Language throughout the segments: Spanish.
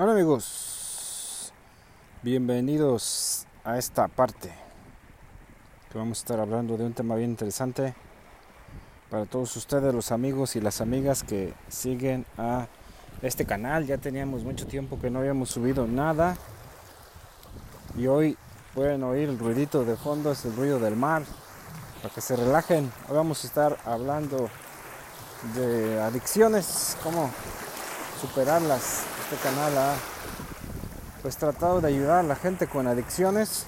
Hola amigos, bienvenidos a esta parte que vamos a estar hablando de un tema bien interesante para todos ustedes, los amigos y las amigas que siguen a este canal. Ya teníamos mucho tiempo que no habíamos subido nada y hoy pueden oír el ruidito de fondo, es el ruido del mar, para que se relajen. Hoy vamos a estar hablando de adicciones, cómo superarlas este canal ha pues tratado de ayudar a la gente con adicciones.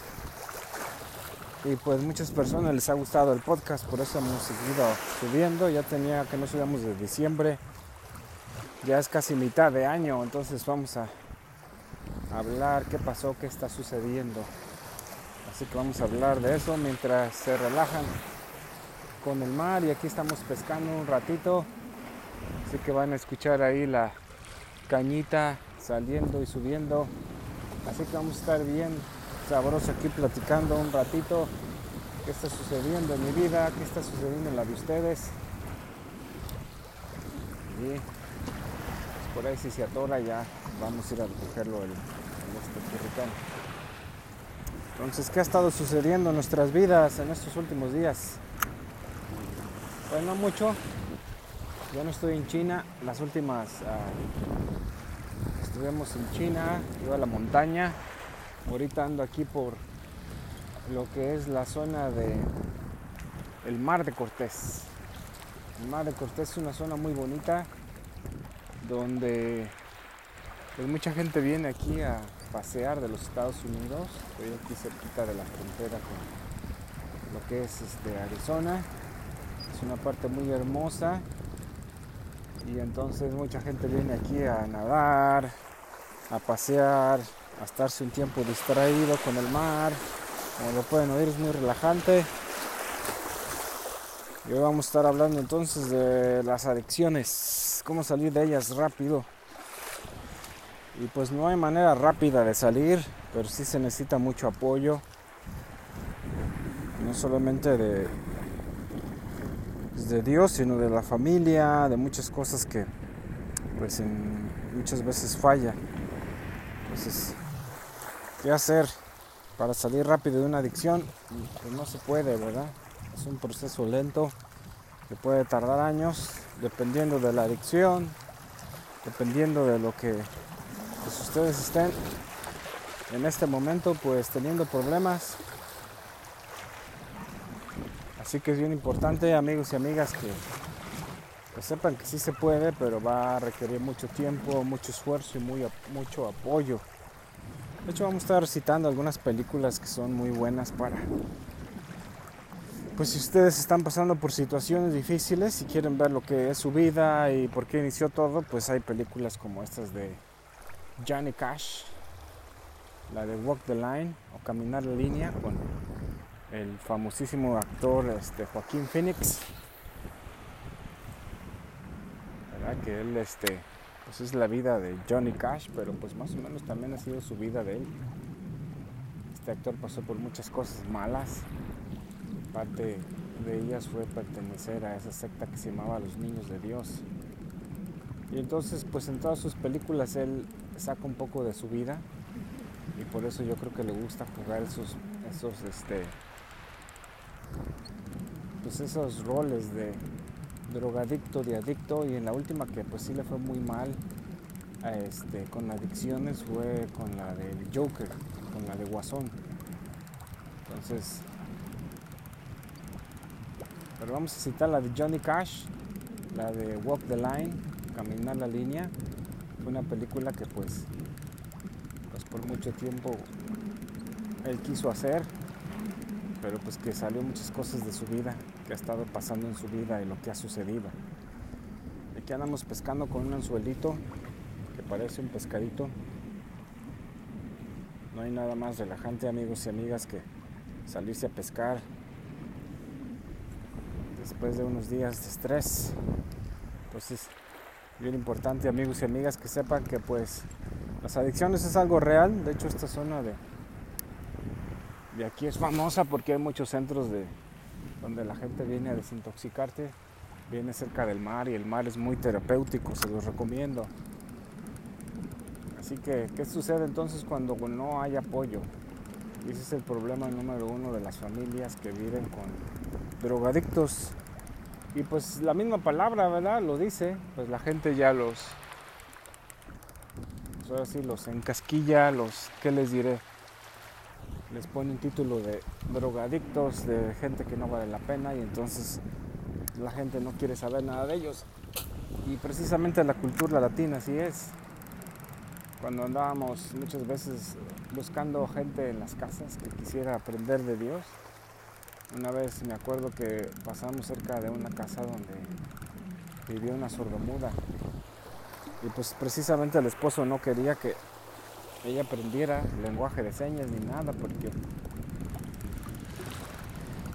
Y pues muchas personas les ha gustado el podcast, por eso hemos seguido subiendo, ya tenía que no subíamos de diciembre, ya es casi mitad de año, entonces vamos a hablar qué pasó, qué está sucediendo. Así que vamos a hablar de eso mientras se relajan con el mar. Y aquí estamos pescando un ratito, así que van a escuchar ahí la cañita saliendo y subiendo. Así que vamos a estar bien sabroso aquí platicando un ratito qué está sucediendo en mi vida, qué está sucediendo en la de ustedes. Y pues, por ahí si se atora ya vamos a ir a recogerlo el este Entonces, ¿qué ha estado sucediendo en nuestras vidas en estos últimos días? Pues no mucho. Ya no estoy en China. Las últimas uh, estuvimos en China, iba a la montaña. Ahorita ando aquí por lo que es la zona de el Mar de Cortés. El Mar de Cortés es una zona muy bonita donde pues, mucha gente viene aquí a pasear de los Estados Unidos. Estoy aquí cerquita de la frontera con lo que es este, Arizona. Es una parte muy hermosa y entonces mucha gente viene aquí a nadar, a pasear, a estarse un tiempo distraído con el mar. Como lo pueden oír es muy relajante. Y hoy vamos a estar hablando entonces de las adicciones, cómo salir de ellas rápido. Y pues no hay manera rápida de salir, pero sí se necesita mucho apoyo. No solamente de, pues, de Dios, sino de la familia, de muchas cosas que pues muchas veces falla. Entonces, ¿qué hacer para salir rápido de una adicción? Pues no se puede, ¿verdad? Es un proceso lento que puede tardar años, dependiendo de la adicción, dependiendo de lo que pues, ustedes estén en este momento pues teniendo problemas. Así que es bien importante, amigos y amigas, que que sepan que sí se puede, pero va a requerir mucho tiempo, mucho esfuerzo y muy, mucho apoyo. De hecho, vamos a estar citando algunas películas que son muy buenas para... Pues si ustedes están pasando por situaciones difíciles y quieren ver lo que es su vida y por qué inició todo, pues hay películas como estas de Johnny Cash, la de Walk the Line o Caminar la línea con el famosísimo actor este, Joaquín Phoenix que él este pues es la vida de Johnny Cash, pero pues más o menos también ha sido su vida de él. Este actor pasó por muchas cosas malas. Parte de ellas fue pertenecer a esa secta que se llamaba Los Niños de Dios. Y entonces pues en todas sus películas él saca un poco de su vida y por eso yo creo que le gusta jugar esos esos este pues esos roles de drogadicto, de adicto y en la última que pues sí le fue muy mal este, con adicciones fue con la del Joker, con la de Guasón. Entonces, pero vamos a citar la de Johnny Cash, la de Walk the Line, Caminar la línea. Fue una película que pues, pues por mucho tiempo él quiso hacer, pero pues que salió muchas cosas de su vida que ha estado pasando en su vida y lo que ha sucedido. Aquí andamos pescando con un anzuelito que parece un pescadito. No hay nada más relajante, amigos y amigas, que salirse a pescar después de unos días de estrés. Pues es bien importante, amigos y amigas, que sepan que pues las adicciones es algo real. De hecho, esta zona de, de aquí es famosa porque hay muchos centros de, donde la gente viene a desintoxicarte, viene cerca del mar y el mar es muy terapéutico, se los recomiendo. Así que, ¿qué sucede entonces cuando no hay apoyo? Y ese es el problema número uno de las familias que viven con drogadictos. Y pues la misma palabra, ¿verdad? Lo dice, pues la gente ya los, pues ahora sí, los encasquilla, los, ¿qué les diré? Les pone un título de drogadictos, de gente que no vale la pena y entonces la gente no quiere saber nada de ellos. Y precisamente la cultura latina así es. Cuando andábamos muchas veces buscando gente en las casas que quisiera aprender de Dios, una vez me acuerdo que pasamos cerca de una casa donde vivía una sordomuda. Y pues precisamente el esposo no quería que ella aprendiera lenguaje de señas ni nada, porque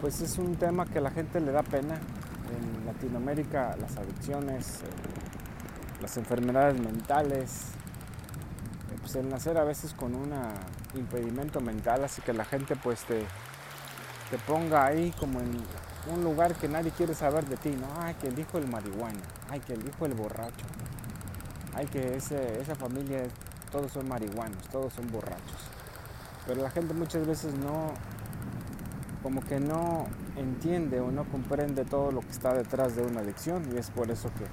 pues es un tema que a la gente le da pena. En Latinoamérica las adicciones, eh, las enfermedades mentales, eh, pues el nacer a veces con un impedimento mental, así que la gente pues te, te ponga ahí como en un lugar que nadie quiere saber de ti, ¿no? Ay, que el hijo del marihuana, ay, que el hijo del borracho, ay, que esa familia, todos son marihuanos, todos son borrachos. Pero la gente muchas veces no, como que no entiende o no comprende todo lo que está detrás de una adicción y es por eso que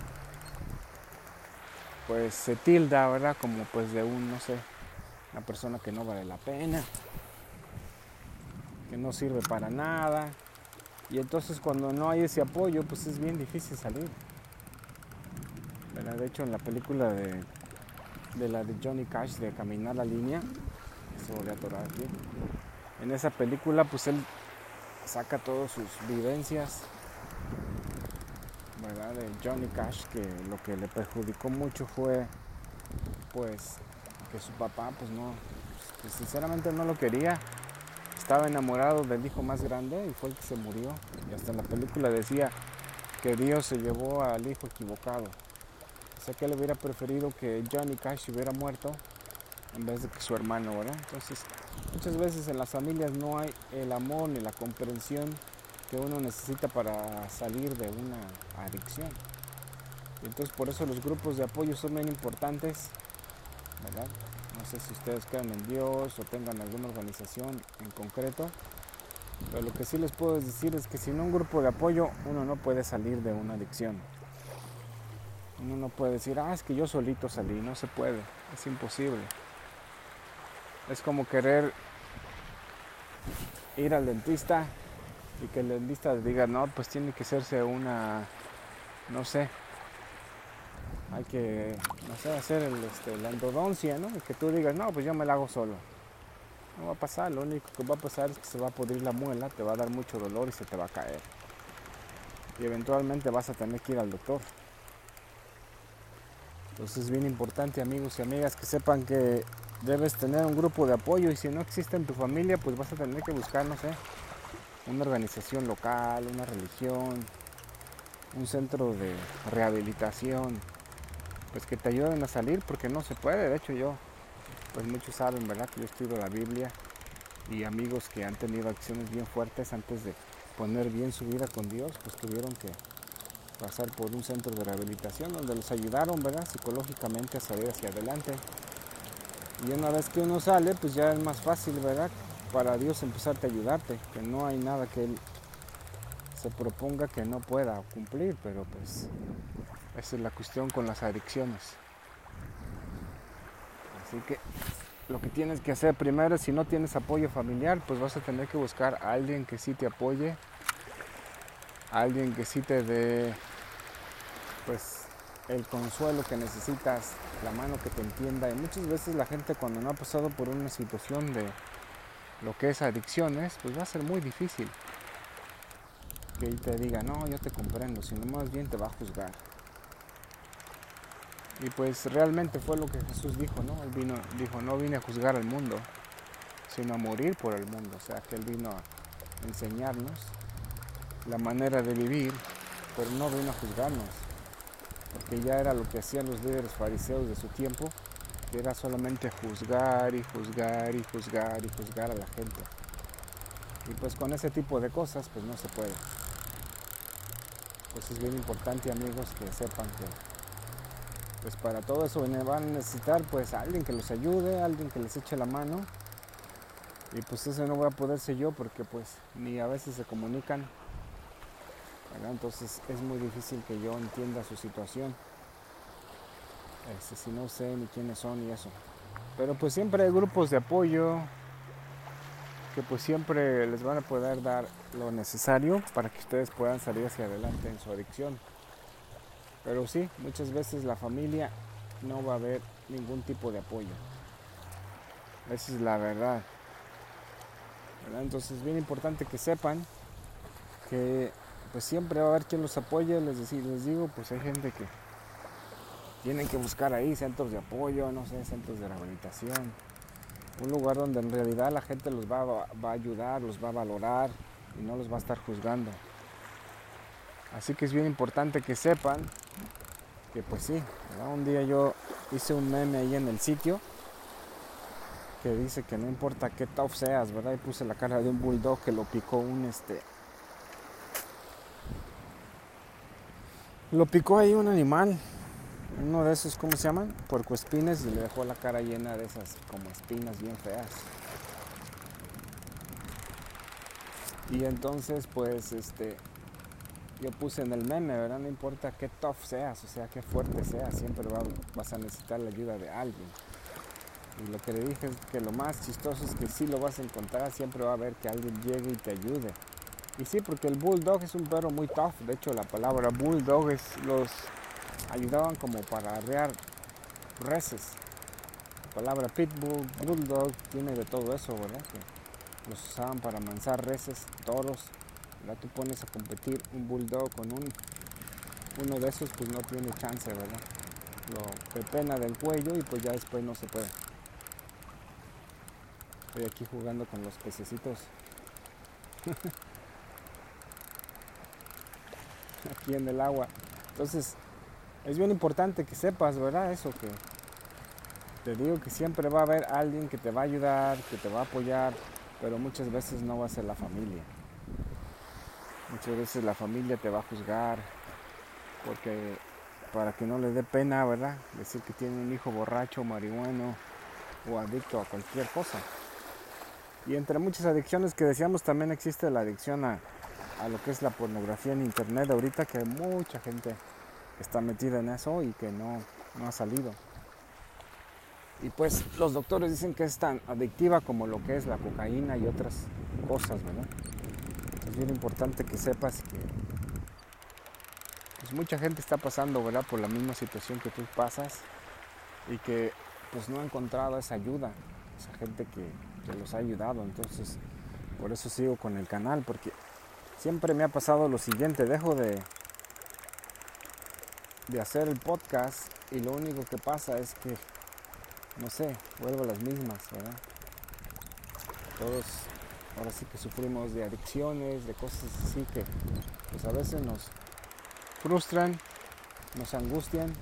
pues se tilda, ¿verdad? Como pues de un, no sé, una persona que no vale la pena, que no sirve para nada. Y entonces cuando no hay ese apoyo, pues es bien difícil salir. De hecho, en la película de, de la de Johnny Cash de Caminar la línea, se volvió a atorar aquí. En esa película, pues él saca todas sus vivencias ¿verdad? de Johnny Cash que lo que le perjudicó mucho fue pues que su papá pues no pues, sinceramente no lo quería estaba enamorado del hijo más grande y fue el que se murió y hasta la película decía que Dios se llevó al hijo equivocado sea que él hubiera preferido que Johnny Cash hubiera muerto en vez de que su hermano, ¿verdad? Entonces, muchas veces en las familias no hay el amor ni la comprensión que uno necesita para salir de una adicción. entonces por eso los grupos de apoyo son bien importantes, ¿verdad? No sé si ustedes crean en Dios o tengan alguna organización en concreto, pero lo que sí les puedo decir es que sin un grupo de apoyo uno no puede salir de una adicción. Uno no puede decir, ah, es que yo solito salí, no se puede, es imposible. Es como querer ir al dentista y que el dentista diga, no, pues tiene que hacerse una, no sé, hay que, no sé, hacer el, este, la endodoncia, ¿no? Y que tú digas, no, pues yo me la hago solo. No va a pasar, lo único que va a pasar es que se va a podrir la muela, te va a dar mucho dolor y se te va a caer. Y eventualmente vas a tener que ir al doctor. Entonces es bien importante amigos y amigas que sepan que debes tener un grupo de apoyo y si no existe en tu familia, pues vas a tener que buscar, no sé, una organización local, una religión, un centro de rehabilitación, pues que te ayuden a salir porque no se puede. De hecho yo, pues muchos saben, ¿verdad? Que yo estudio la Biblia y amigos que han tenido acciones bien fuertes antes de poner bien su vida con Dios, pues tuvieron que pasar por un centro de rehabilitación donde los ayudaron, ¿verdad? Psicológicamente a salir hacia adelante. Y una vez que uno sale, pues ya es más fácil, ¿verdad? Para Dios empezarte a ayudarte, que no hay nada que Él se proponga que no pueda cumplir, pero pues esa es la cuestión con las adicciones. Así que lo que tienes que hacer primero, si no tienes apoyo familiar, pues vas a tener que buscar a alguien que sí te apoye, alguien que sí te dé, pues el consuelo que necesitas, la mano que te entienda. Y muchas veces la gente cuando no ha pasado por una situación de lo que es adicciones, pues va a ser muy difícil que te diga, no, yo te comprendo, sino más bien te va a juzgar. Y pues realmente fue lo que Jesús dijo, ¿no? Él vino, dijo, no vine a juzgar al mundo, sino a morir por el mundo. O sea, que Él vino a enseñarnos la manera de vivir, pero no vino a juzgarnos porque ya era lo que hacían los líderes fariseos de su tiempo, que era solamente juzgar y juzgar y juzgar y juzgar a la gente. Y pues con ese tipo de cosas pues no se puede. Pues es bien importante amigos que sepan que pues para todo eso van a necesitar pues alguien que los ayude, alguien que les eche la mano. Y pues eso no voy a poder ser yo porque pues ni a veces se comunican. Entonces es muy difícil que yo entienda su situación. Este, si no sé ni quiénes son y eso. Pero pues siempre hay grupos de apoyo que pues siempre les van a poder dar lo necesario para que ustedes puedan salir hacia adelante en su adicción. Pero sí, muchas veces la familia no va a ver ningún tipo de apoyo. Esa es la verdad. Entonces es bien importante que sepan que pues siempre va a haber quien los apoye. Les, les digo, pues hay gente que tienen que buscar ahí centros de apoyo, no sé, centros de rehabilitación. Un lugar donde en realidad la gente los va, va a ayudar, los va a valorar y no los va a estar juzgando. Así que es bien importante que sepan que pues sí, un día yo hice un meme ahí en el sitio que dice que no importa qué tough seas, ¿verdad? Y puse la cara de un bulldog que lo picó un este. Lo picó ahí un animal, uno de esos, ¿cómo se llaman? Puercoespines y le dejó la cara llena de esas como espinas bien feas. Y entonces, pues, este, yo puse en el meme, ¿verdad? No importa qué tough seas, o sea, qué fuerte seas, siempre vas a necesitar la ayuda de alguien. Y lo que le dije es que lo más chistoso es que sí lo vas a encontrar, siempre va a haber que alguien llegue y te ayude. Y sí, porque el bulldog es un perro muy tough, de hecho la palabra bulldog es los ayudaban como para arrear reses. La palabra pitbull, bulldog, tiene de todo eso, ¿verdad? Que los usaban para mansar reses, toros, ya tú pones a competir un bulldog con un uno de esos pues no tiene chance, ¿verdad? Lo pena del cuello y pues ya después no se puede. Estoy aquí jugando con los pececitos. aquí en el agua. Entonces, es bien importante que sepas, ¿verdad? Eso que te digo que siempre va a haber alguien que te va a ayudar, que te va a apoyar, pero muchas veces no va a ser la familia. Muchas veces la familia te va a juzgar porque para que no le dé pena, ¿verdad? Decir que tiene un hijo borracho, marihuano o adicto a cualquier cosa. Y entre muchas adicciones que decíamos también existe la adicción a, lo que es la pornografía en internet ahorita que mucha gente está metida en eso y que no, no ha salido. Y pues los doctores dicen que es tan adictiva como lo que es la cocaína y otras cosas, ¿verdad? es bien importante que sepas que pues mucha gente está pasando ¿verdad? por la misma situación que tú pasas y que pues no ha encontrado esa ayuda, esa gente que, que los ha ayudado. Entonces, por eso sigo con el canal, porque siempre me ha pasado lo siguiente, dejo de, de hacer el podcast y lo único que pasa es que, no sé, vuelvo a las mismas, ¿verdad? Todos ahora sí que sufrimos de adicciones, de cosas así que pues a veces nos frustran, nos angustian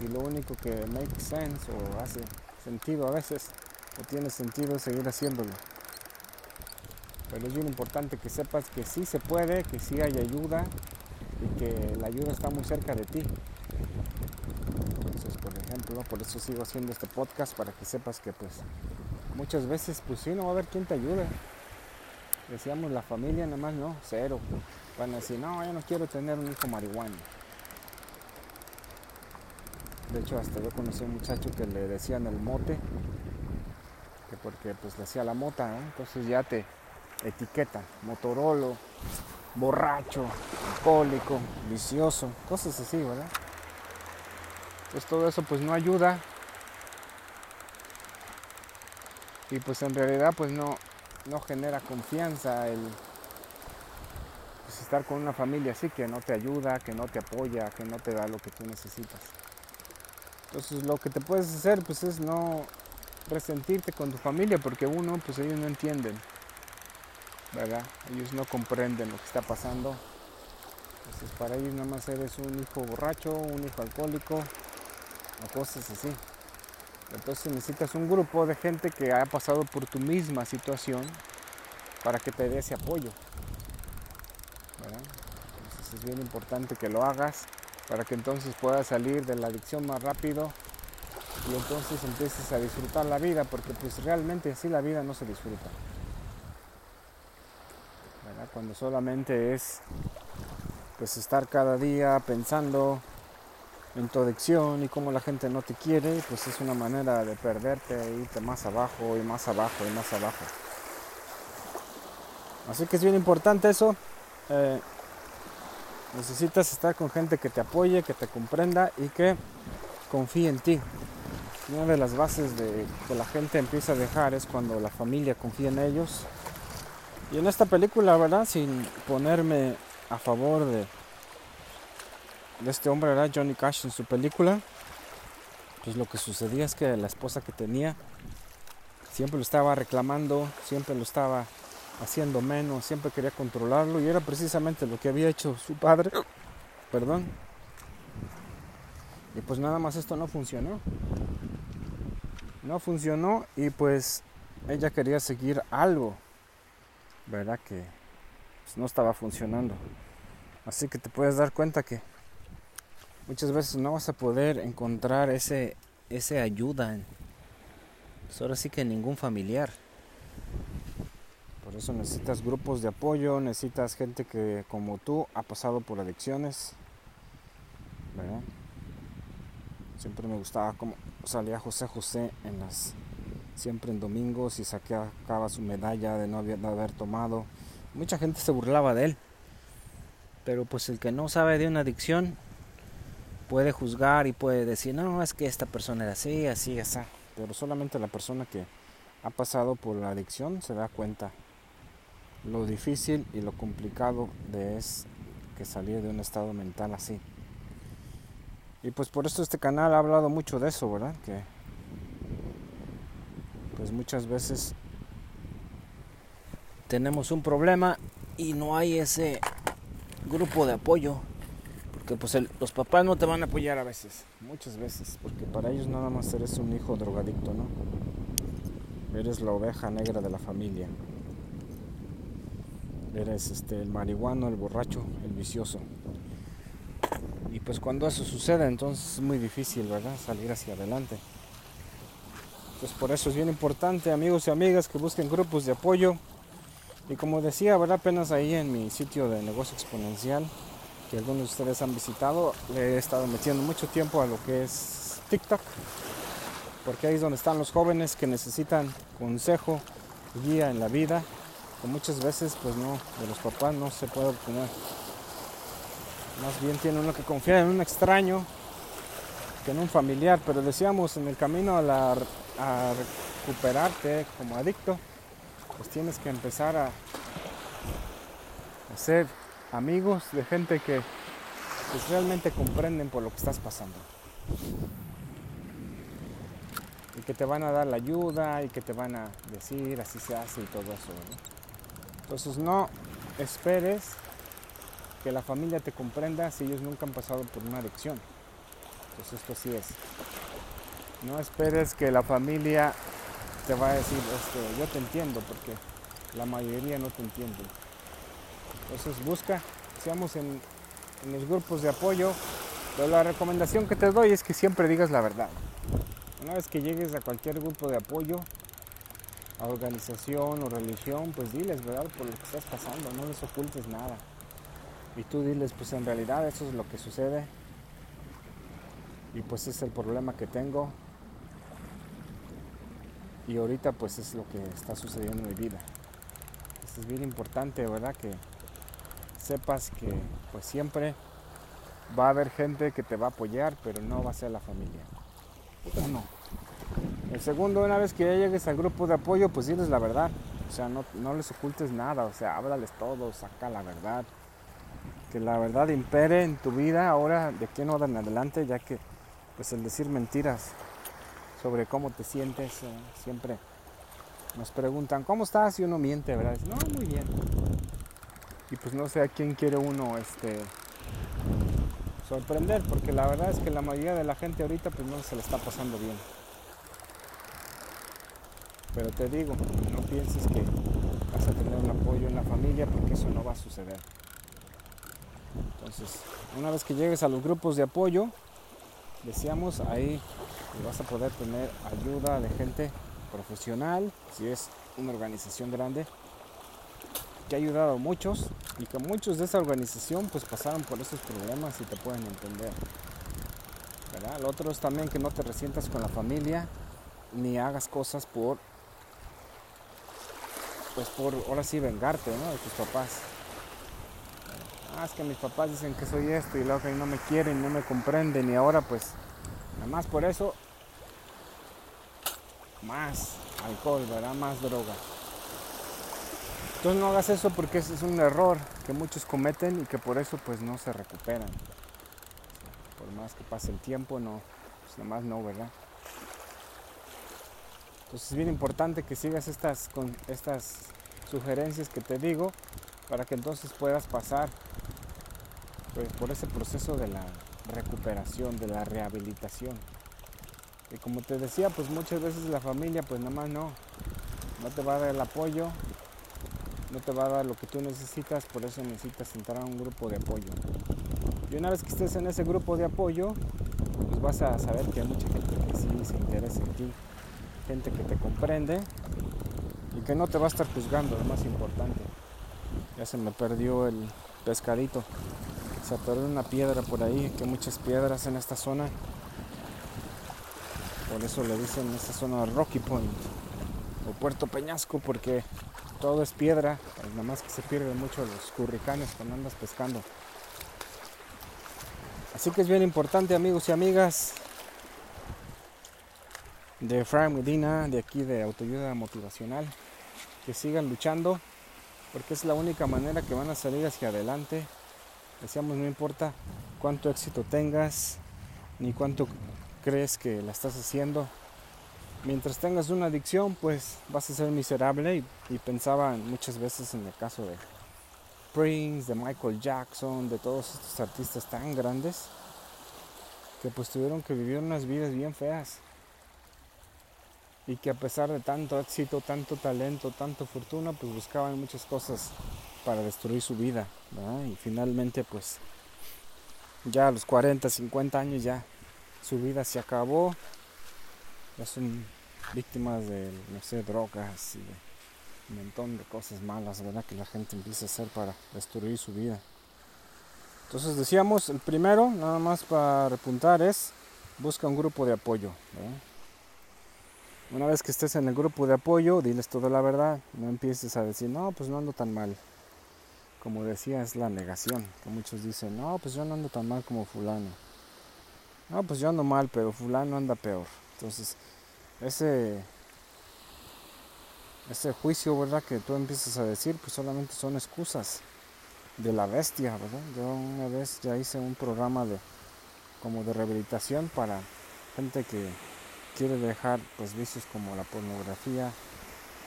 y lo único que make sense o hace sentido a veces o tiene sentido es seguir haciéndolo. Pero es bien importante que sepas que sí se puede, que sí hay ayuda y que la ayuda está muy cerca de ti. Entonces, por ejemplo, por eso sigo haciendo este podcast para que sepas que pues muchas veces pues sí no va a haber quien te ayude. Decíamos la familia, nada más no, cero. Van a decir, no, yo no quiero tener un hijo marihuana. De hecho, hasta yo conocí a un muchacho que le decían el mote, que porque pues le hacía la mota, entonces ya te etiquetan, motorolo, borracho, alcohólico, vicioso, cosas así, ¿verdad? Pues todo eso pues no ayuda. Y pues en realidad pues no, no genera confianza el pues, estar con una familia así que no te ayuda, que no te apoya, que no te da lo que tú necesitas. Entonces lo que te puedes hacer pues es no resentirte con tu familia porque uno pues ellos no entienden, Ellos no comprenden lo que está pasando. Entonces para ellos nada más eres un hijo borracho, un hijo alcohólico o cosas así. Entonces necesitas un grupo de gente que haya pasado por tu misma situación para que te dé ese apoyo. Entonces es bien importante que lo hagas para que entonces puedas salir de la adicción más rápido y entonces empieces a disfrutar la vida, porque pues realmente así la vida no se disfruta. Cuando solamente es pues estar cada día pensando en tu adicción y cómo la gente no te quiere, pues es una manera de perderte e irte más abajo y más abajo y más abajo. Así que es bien importante eso. Eh, necesitas estar con gente que te apoye, que te comprenda y que confíe en ti. Una de las bases de que la gente empieza a dejar es cuando la familia confía en ellos. Y en esta película, ¿verdad? Sin ponerme a favor de, este hombre, ¿verdad? Johnny Cash en su película, pues lo que sucedía es que la esposa que tenía siempre lo estaba reclamando, siempre lo estaba haciendo menos, siempre quería controlarlo y era precisamente lo que había hecho su padre. Perdón. Y pues nada más esto no funcionó no funcionó y pues ella quería seguir algo, ¿verdad? Que pues, no estaba funcionando. Así que te puedes dar cuenta que muchas veces no vas a poder encontrar ese, ese ayuda. Pues ahora sí que ningún familiar. Por eso necesitas grupos de apoyo, necesitas gente que como tú ha pasado por adicciones. Siempre me gustaba como salía José José en las siempre en domingos y sacaba su medalla de no haber, tomado. Mucha gente se burlaba de él. Pero pues el que no sabe de una adicción puede juzgar y puede decir, no, es que esta persona era así, así, así. Pero solamente la persona que ha pasado por la adicción se da cuenta lo difícil y lo complicado de es que salir de un estado mental así. Y pues por eso este canal ha hablado mucho de eso, ¿verdad? Que pues muchas veces tenemos un problema y no hay ese grupo de apoyo. Porque pues los papás no te van a apoyar a veces, muchas veces, porque para ellos nada más eres un hijo drogadicto, ¿no? Eres la oveja negra de la familia. Eres este el marihuano, el borracho, el vicioso. Y pues cuando eso sucede, entonces es muy difícil, ¿verdad? Salir hacia adelante. Pues por eso es bien importante, amigos y amigas, que busquen grupos de apoyo. Y como decía, ¿verdad? Apenas ahí en mi sitio de negocio exponencial, que algunos de ustedes han visitado, le he estado metiendo mucho tiempo a lo que es TikTok. Porque ahí es donde están los jóvenes que necesitan consejo, guía en la vida, que muchas veces pues no, de los papás no se puede obtener. Más bien tiene uno que confiar en un extraño que en un familiar. Pero decíamos, en el camino a, la, a recuperarte como adicto, pues tienes que empezar a, ser amigos de gente que pues, realmente comprenden por lo que estás pasando. Y que te van a dar la ayuda y que te van a decir así se hace y todo eso. Entonces no esperes que la familia te comprenda si ellos nunca han pasado por una adicción. Pues esto sí es. No esperes que la familia te va a decir, este, yo te entiendo, porque la mayoría no te entiende. Entonces busca, seamos en, en los grupos de apoyo, pero la recomendación que te doy es que siempre digas la verdad. Una vez que llegues a cualquier grupo de apoyo, a organización o religión, pues diles, ¿verdad? Por lo que estás pasando, no les ocultes nada y tú diles, pues en realidad eso es lo que sucede y pues es el problema que tengo y ahorita pues es lo que está sucediendo en mi vida. es bien importante, ¿verdad? Que sepas que pues siempre va a haber gente que te va a apoyar, pero no va a ser la familia. Uno. El segundo, una vez que ya llegues al grupo de apoyo, pues diles la verdad. O sea, no, no les ocultes nada, o sea, háblales todo, saca la verdad que la verdad impere en tu vida ahora de aquí en adelante, ya que pues el decir mentiras sobre cómo te sientes, eh, siempre nos preguntan, ¿cómo estás? Y uno miente, ¿verdad? no, muy bien. Y pues no sé a quién quiere uno este, sorprender, porque la verdad es que la mayoría de la gente ahorita pues no se le está pasando bien. Pero te digo, no pienses que vas a tener un apoyo en la familia porque eso no va a suceder. Entonces, una vez que llegues a los grupos de apoyo, decíamos, ahí vas a poder tener ayuda de gente profesional, si es una organización grande, que ha ayudado a muchos y que muchos de esa organización pues pasaron por esos problemas y te pueden entender. ¿verdad? Lo otro es también que no te resientas con la familia ni hagas cosas por, pues por, ahora sí, vengarte ¿no? de tus papás. Ah, que mis papás dicen que soy esto y luego que no me quieren, no me comprenden y ahora pues nada más por eso más alcohol, ¿verdad? Más droga. Entonces no hagas eso porque ese es un error que muchos cometen y que por eso pues no se recuperan. Por más que pase el tiempo, no, pues nada más no, ¿verdad? Entonces es bien importante que sigas estas, con estas sugerencias que te digo para que entonces puedas pasar pues, por ese proceso de la recuperación, de la rehabilitación. Y como te decía, pues muchas veces la familia pues nada más no, no te va a dar el apoyo, no te va a dar lo que tú necesitas, por eso necesitas entrar a un grupo de apoyo. Y una vez que estés en ese grupo de apoyo, pues vas a saber que hay mucha gente que sí se interesa en ti, gente que te comprende y que no te va a estar juzgando, lo más importante. Ya se me perdió el pescadito. Se perdió una piedra por ahí, que hay muchas piedras en esta zona. Por eso le dicen esta zona Rocky Point o Puerto Peñasco porque todo es piedra, pues nada más que se pierden mucho los curricanes cuando andas pescando. Así que es bien importante amigos y amigas de Frank Medina, de aquí de Autoayuda Motivacional, que sigan luchando porque es la única manera que van a salir hacia adelante. Decíamos, no importa cuánto éxito tengas, ni cuánto crees que la estás haciendo. Mientras tengas una adicción, pues vas a ser miserable y, pensaba muchas veces en el caso de Prince, de Michael Jackson, de todos estos artistas tan grandes que pues tuvieron que vivir unas vidas bien feas y que a pesar de tanto éxito, tanto talento, tanto fortuna, pues buscaban muchas cosas para destruir su vida. Y finalmente pues ya a los 40, 50 años ya su vida se acabó, ya son víctimas de, no sé, drogas y un montón de cosas malas, ¿verdad? Que la gente empieza a hacer para destruir su vida. Entonces decíamos, el primero, nada más para repuntar, es busca un grupo de apoyo. Una vez que estés en el grupo de apoyo, diles toda la verdad. No empieces a decir, no, pues no ando tan mal. Como decía, es la negación. Que muchos dicen, no, pues yo no ando tan mal como fulano no, pues yo ando mal, pero fulano anda peor. Entonces, ese, ese juicio, ¿verdad? Que tú empiezas a decir, pues solamente son excusas de la bestia, ¿verdad? Yo una vez ya hice un programa de como de rehabilitación para gente que quiere dejar pues vicios como la pornografía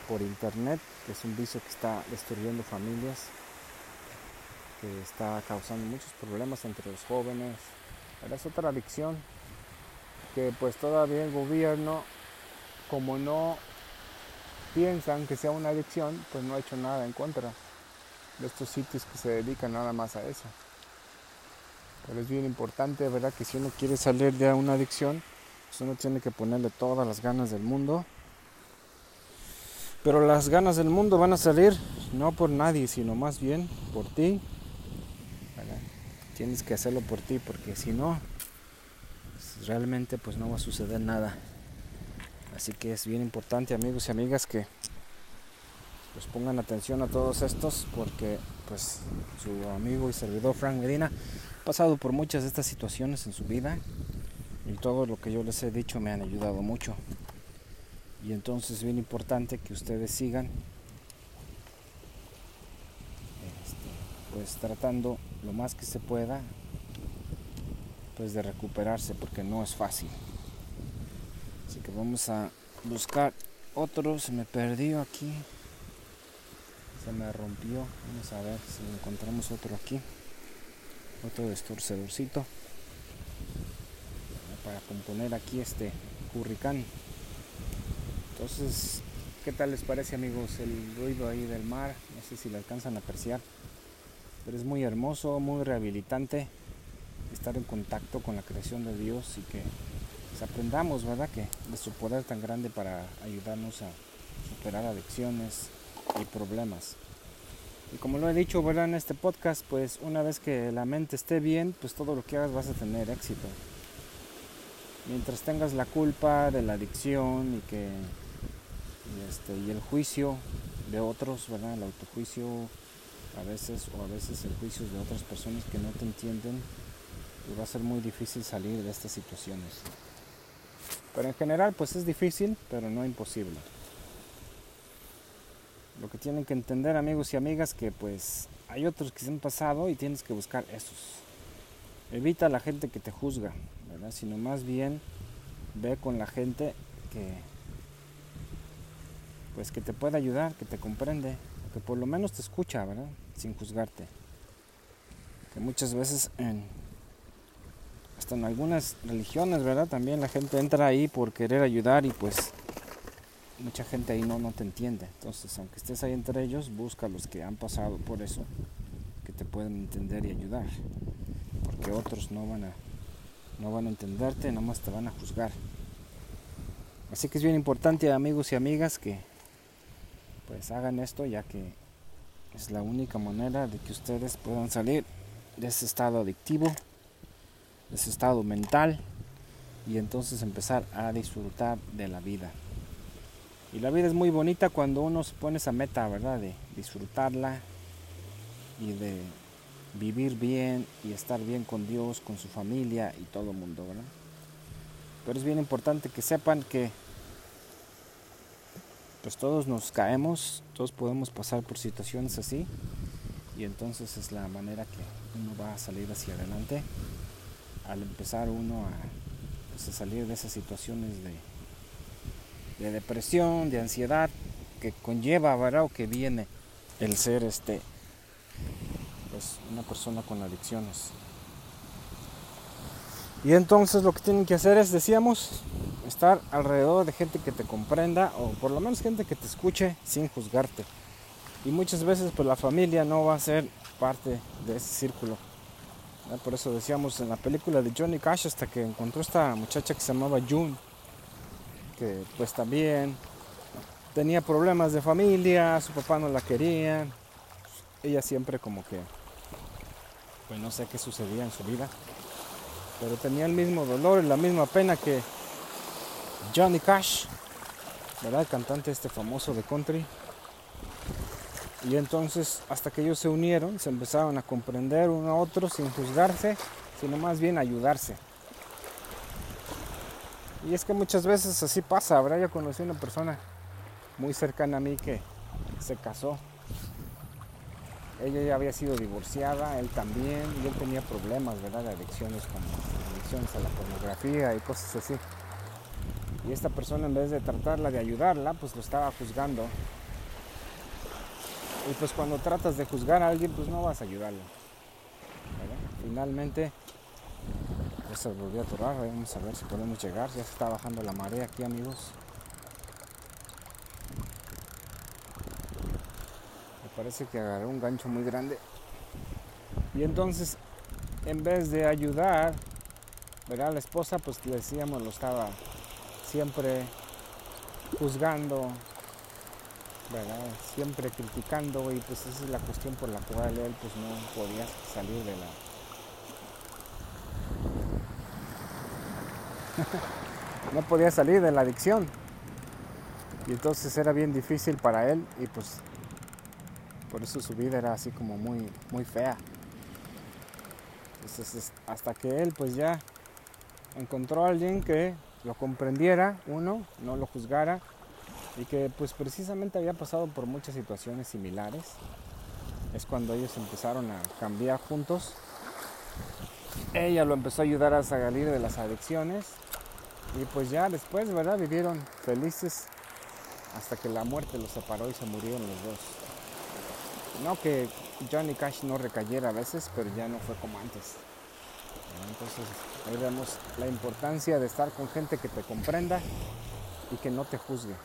por internet, que es un vicio que está destruyendo familias, que está causando muchos problemas entre los jóvenes, pero es otra adicción que pues todavía el gobierno, como no piensan que sea una adicción, pues no ha hecho nada en contra de estos sitios que se dedican nada más a eso. Pero es bien importante, ¿verdad? Que si uno quiere salir de una adicción, pues uno tiene que ponerle todas las ganas del mundo. Pero las ganas del mundo van a salir no por nadie, sino más bien por ti tienes que hacerlo por ti porque si no realmente pues no va a suceder nada. Así que es bien importante amigos y amigas que pues pongan atención a todos estos porque pues su amigo y servidor Frank Medina ha pasado por muchas de estas situaciones en su vida y todo lo que yo les he dicho me han ayudado mucho. Y entonces es bien importante que ustedes sigan pues tratando lo más que se pueda pues de recuperarse porque no es fácil. Así que vamos a buscar otro se me perdió aquí se me rompió vamos a ver si encontramos otro aquí otro destorcedorcito para componer aquí este curricán. Entonces qué tal les parece amigos el ruido ahí del mar no sé si le alcanzan a apreciar Pero es muy hermoso, muy rehabilitante estar en contacto con la creación de Dios y que pues, aprendamos, ¿verdad? Que de su poder tan grande para ayudarnos a superar adicciones y problemas. Y como lo he dicho, ¿verdad? En este podcast, pues una vez que la mente esté bien, pues todo lo que hagas vas a tener éxito. Mientras tengas la culpa de la adicción y que este, y el juicio de otros, ¿verdad? El autojuicio a veces o a veces el juicio de otras personas que no te entienden, pues va a ser muy difícil salir de estas situaciones. Pero en general pues es difícil, pero no imposible. Lo que tienen que entender amigos y amigas que pues hay otros que se han pasado y tienes que buscar esos. Evita la gente que te juzga, ¿verdad? Sino más bien ve con la gente que pues que te puede ayudar, que te comprende, que por lo menos te escucha, ¿verdad? Sin juzgarte. Que muchas veces en, hasta en algunas religiones, ¿verdad? También la gente entra ahí por querer ayudar y pues mucha gente ahí no, no te entiende. Entonces, aunque estés ahí entre ellos, busca a los que han pasado por eso, que te pueden entender y ayudar. Porque otros no van a, no van a entenderte, nomás te van a juzgar. Así que es bien importante, amigos y amigas, que pues hagan esto, ya que es la única manera de que ustedes puedan salir de ese estado adictivo, de ese estado mental, y entonces empezar a disfrutar de la vida. Y la vida es muy bonita cuando uno se pone esa meta, ¿verdad? De disfrutarla y de vivir bien y estar bien con Dios, con su familia y todo el mundo, ¿verdad? Pero es bien importante que sepan que pues todos nos caemos, todos podemos pasar por situaciones así y entonces es la manera que uno va a salir hacia adelante al empezar uno a, pues, a salir de esas situaciones de de depresión, de ansiedad que conlleva, ¿verdad? O que viene el ser este pues una persona con adicciones. Y entonces lo que tienen que hacer es, decíamos, estar alrededor de gente que te comprenda o por lo menos gente que te escuche sin juzgarte. Y muchas veces pues la familia no va a ser parte de ese círculo. Por eso decíamos en la película de Johnny Cash hasta que encontró esta muchacha que se llamaba June que pues también tenía problemas de familia, su papá no la quería, ella siempre como que, pues no sé qué sucedía en su vida, pero tenía el mismo dolor y la misma pena que Johnny Cash, ¿verdad? El cantante este famoso de country. Y entonces hasta que ellos se unieron, se empezaron a comprender uno a otro sin juzgarse, sino más bien ayudarse. Y es que muchas veces así pasa, ¿verdad? Yo conocí una persona muy cercana a mí que se casó. Ella ya había sido divorciada, él también, y él tenía problemas, ¿verdad? De adicciones como adicciones a la pornografía y cosas así. Y esta persona en vez de tratarla de ayudarla, pues lo estaba juzgando. Y pues cuando tratas de juzgar a alguien, pues no vas a ayudarlo. Finalmente ya se volvió a atorar, vamos a ver si podemos llegar. Ya se está bajando la marea aquí, amigos. Me parece que agarró un gancho muy grande. Y entonces, en vez de ayudar, ¿verdad? La esposa, pues le decíamos, lo estaba siempre juzgando, ¿verdad? Siempre criticando y pues esa es la cuestión por la cual él pues no podía salir de la no podía salir de la adicción. Y entonces era bien difícil para él y pues por eso su vida era así como muy, muy fea. Entonces hasta que él pues ya encontró a alguien que lo comprendiera, uno, no lo juzgara y que pues precisamente había pasado por muchas situaciones similares. Es cuando ellos empezaron a cambiar juntos. Ella lo empezó a ayudar a salir de las adicciones y pues ya después, ¿verdad? Vivieron felices hasta que la muerte los separó y se murieron los dos. No que Johnny Cash no recayera a veces, pero ya no fue como antes. Entonces ahí vemos la importancia de estar con gente que te comprenda y que no te juzgue.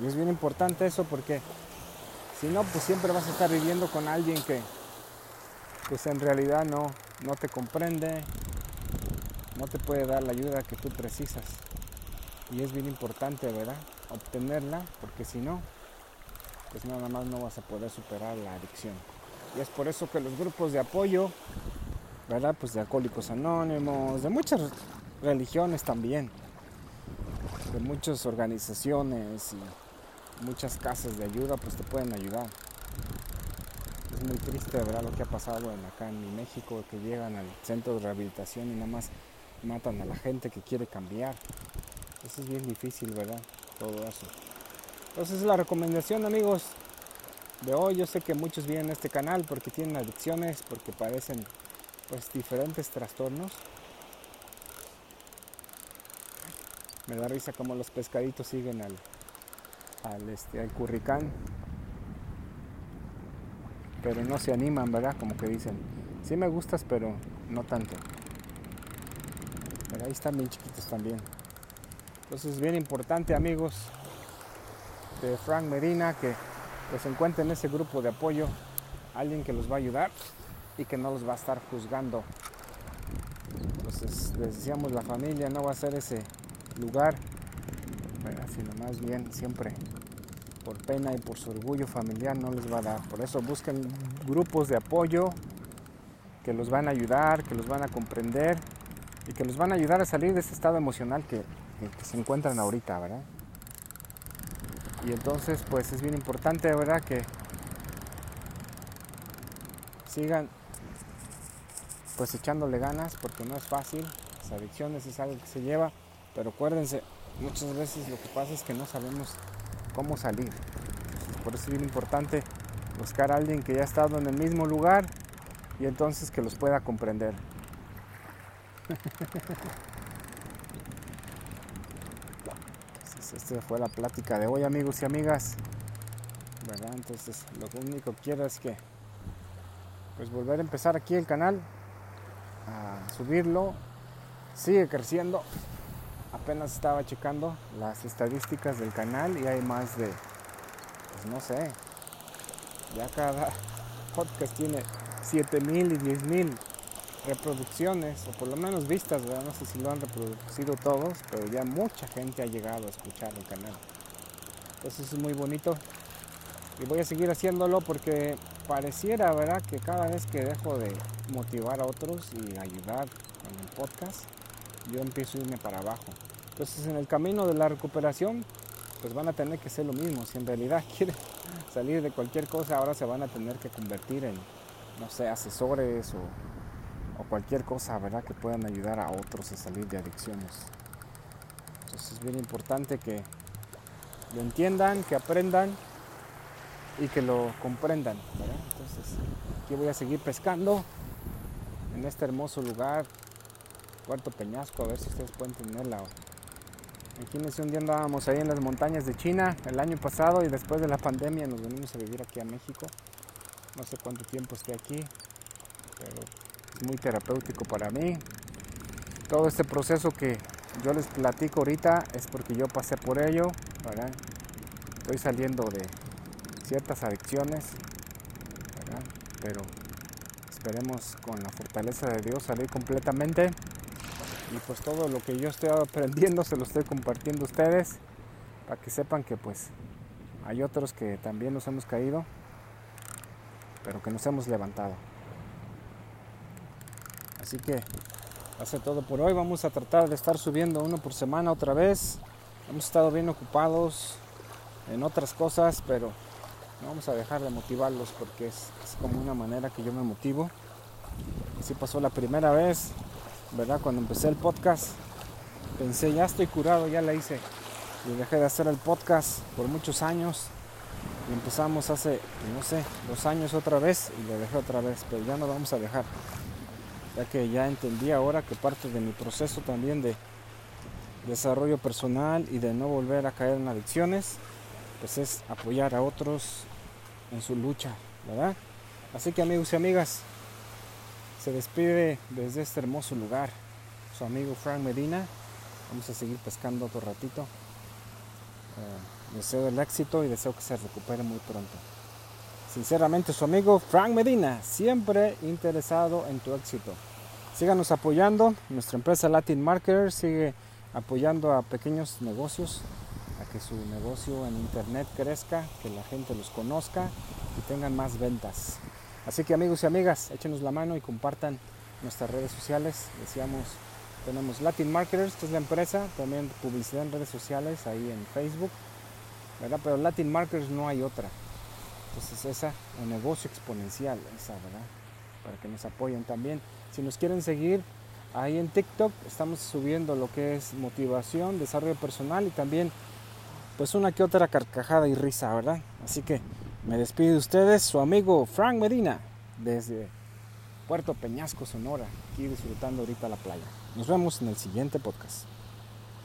Y es bien importante eso porque si no, pues siempre vas a estar viviendo con alguien que pues en realidad no, no te comprende, no te puede dar la ayuda que tú precisas. Y es bien importante, ¿verdad? Obtenerla, porque si no, pues nada más no vas a poder superar la adicción. Y es por eso que los grupos de apoyo, ¿verdad? Pues de alcohólicos anónimos, de muchas religiones también, de muchas organizaciones y muchas casas de ayuda, pues te pueden ayudar. Es muy triste, ¿verdad? Lo que ha pasado en acá en México, que llegan al centro de rehabilitación y nada más matan a la gente que quiere cambiar. Eso es bien difícil, ¿verdad? Todo eso. Entonces la recomendación, amigos, de hoy. Yo sé que muchos vienen a este canal porque tienen adicciones, porque padecen pues diferentes trastornos. Me da risa como los pescaditos siguen al, al, este, al curricán. Pero no se animan, ¿verdad? Como que dicen, sí me gustas, pero no tanto. Pero ahí están bien chiquitos también. Entonces es bien importante, amigos, de Frank Medina, que pues encuentren ese grupo de apoyo, alguien que los va a ayudar y que no los va a estar juzgando. Entonces les decíamos la familia no va a ser ese lugar, sino más bien siempre por pena y por su orgullo familiar no les va a dar. Por eso busquen grupos de apoyo que los van a ayudar, que los van a comprender y que los van a ayudar a salir de ese estado emocional que, que se encuentran ahorita, ¿verdad? Y entonces pues es bien importante, ¿verdad? Que sigan pues echándole ganas porque no es fácil. Las adicciones es algo que se lleva, pero acuérdense, muchas veces lo que pasa es que no sabemos cómo salir. Por eso es bien importante buscar a alguien que ya ha estado en el mismo lugar y entonces que los pueda comprender. esta fue la plática de hoy amigos y amigas. Entonces lo único que quiero es que pues volver a empezar aquí el canal, subirlo, sigue creciendo. Apenas estaba checando las estadísticas del canal y hay más de, pues no sé, ya cada podcast tiene 7000 y 10000 reproducciones, o por lo menos vistas, no sé si lo han reproducido todos, pero ya mucha gente ha llegado a escuchar el canal. Entonces es muy bonito y voy a seguir haciéndolo porque pareciera, ¿verdad?, que cada vez que dejo de motivar a otros y ayudar con el podcast, yo empiezo a irme para abajo. Entonces en el camino de la recuperación, pues van a tener que hacer lo mismo. Si en realidad quieren salir de cualquier cosa, ahora se van a tener que convertir en, no sé, asesores o o cualquier cosa, ¿verdad? Que puedan ayudar a otros a salir de adicciones. Entonces es bien importante que lo entiendan, que aprendan y que lo comprendan. Entonces aquí voy a seguir pescando en este hermoso lugar, Puerto Peñasco, a ver si ustedes pueden tenerla. Imagínense un día andábamos ahí en las montañas de China el año pasado y después de la pandemia nos venimos a vivir aquí a México. No sé cuánto tiempo esté aquí, pero muy terapéutico para mí. Todo este proceso que yo les platico ahorita es porque yo pasé por ello, Estoy saliendo de ciertas adicciones, Pero esperemos con la fortaleza de Dios salir completamente. Y pues todo lo que yo estoy aprendiendo se lo estoy compartiendo a ustedes para que sepan que pues hay otros que también nos hemos caído, pero que nos hemos levantado. Así que hace todo por hoy. Vamos a tratar de estar subiendo uno por semana otra vez. Hemos estado bien ocupados en otras cosas, pero no vamos a dejar de motivarlos porque es, como una manera que yo me motivo. Así pasó la primera vez, ¿verdad? Cuando empecé el podcast, pensé, ya estoy curado, ya la hice. Y dejé de hacer el podcast por muchos años. Y empezamos hace, no sé, dos años otra vez y lo dejé otra vez, pero ya no vamos a dejar ya que ya entendí ahora que parte de mi proceso también de desarrollo personal y de no volver a caer en adicciones, pues es apoyar a otros en su lucha, ¿verdad? Así que amigos y amigas, se despide desde este hermoso lugar su amigo Frank Medina. Vamos a seguir pescando otro ratito. Eh, deseo el éxito y deseo que se recupere muy pronto. Sinceramente su amigo Frank Medina, siempre interesado en tu éxito. Síganos apoyando, nuestra empresa Latin Marketer sigue apoyando a pequeños negocios, su negocio en internet crezca, que la gente los conozca y tengan más ventas. Así que amigos y amigas, échenos la mano y compartan nuestras redes sociales. Decíamos, tenemos Latin Marketers, que es la empresa, también publicidad en redes sociales, ahí en Facebook, ¿verdad? Pero Latin Marketers no hay otra. Entonces esa, un negocio exponencial, esa, ¿verdad? Para que nos apoyen también. Si nos quieren seguir, ahí en TikTok estamos subiendo lo que es motivación, desarrollo personal y también pues una que otra carcajada y risa, ¿verdad? Así que me despido de ustedes, su amigo Frank Medina, desde Puerto Peñasco, Sonora, aquí disfrutando ahorita la playa. Nos vemos en el siguiente podcast.